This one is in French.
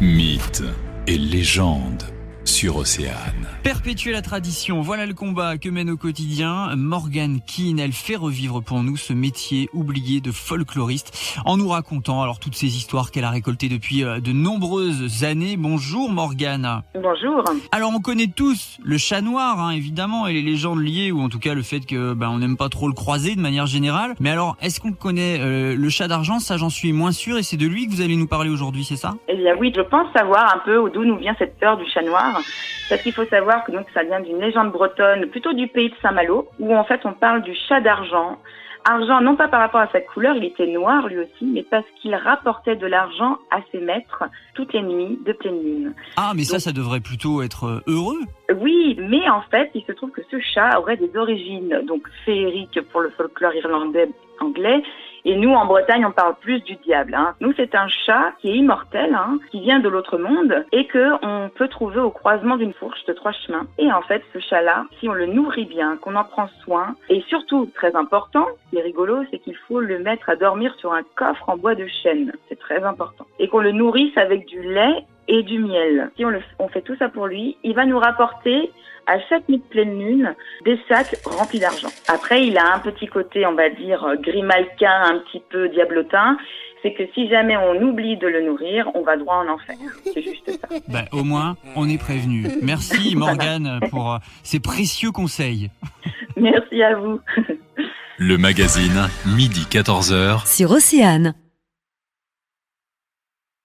Mythes et légendes sur Océane. Perpétuer la tradition, voilà le combat que mène au quotidien Morgane Keane. Elle fait revivre pour nous ce métier oublié de folkloriste en nous racontant alors toutes ces histoires qu'elle a récoltées depuis euh, de nombreuses années. Bonjour Morgane. Bonjour. Alors on connaît tous le chat noir hein, évidemment et les légendes liées ou en tout cas le fait que ben, on n'aime pas trop le croiser de manière générale. Mais alors est-ce qu'on connaît euh, le chat d'argent? Ça j'en suis moins sûr et c'est de lui que vous allez nous parler aujourd'hui, c'est ça? Eh bien oui, je pense savoir un peu d'où nous vient cette peur du chat noir. Parce qu'il faut savoir que donc ça vient d'une légende bretonne, plutôt du pays de Saint-Malo, où en fait on parle du chat d'argent. Argent, non pas par rapport à sa couleur, il était noir lui aussi, mais parce qu'il rapportait de l'argent à ses maîtres toutes les nuits de pleine lune. Ah, mais ça, ça devrait plutôt être euh, heureux. Oui, mais en fait, il se trouve que ce chat aurait des origines donc féeriques pour le folklore irlandais anglais et nous, en Bretagne, on parle plus du diable. Hein. Nous, c'est un chat qui est immortel, hein, qui vient de l'autre monde et que on peut trouver au croisement d'une fourche de trois chemins. Et en fait, ce chat-là, si on le nourrit bien, qu'on en prend soin, et surtout, très important, ce qui est rigolo, c'est qu'il faut le mettre à dormir sur un coffre en bois de chêne. C'est très important. Et qu'on le nourrisse avec du lait et du miel. Si on, fait tout ça pour lui, il va nous rapporter à chaque nuit de pleine lune des sacs remplis d'argent. Après, il a un petit côté, on va dire, grimalquin, un petit peu diablotin. C'est que si jamais on oublie de le nourrir, on va droit en enfer. C'est juste ça. Ben, au moins, on est prévenu. Merci Morgane pour euh, ces précieux conseils. Merci à vous. Le magazine, midi 14h. sur Océane.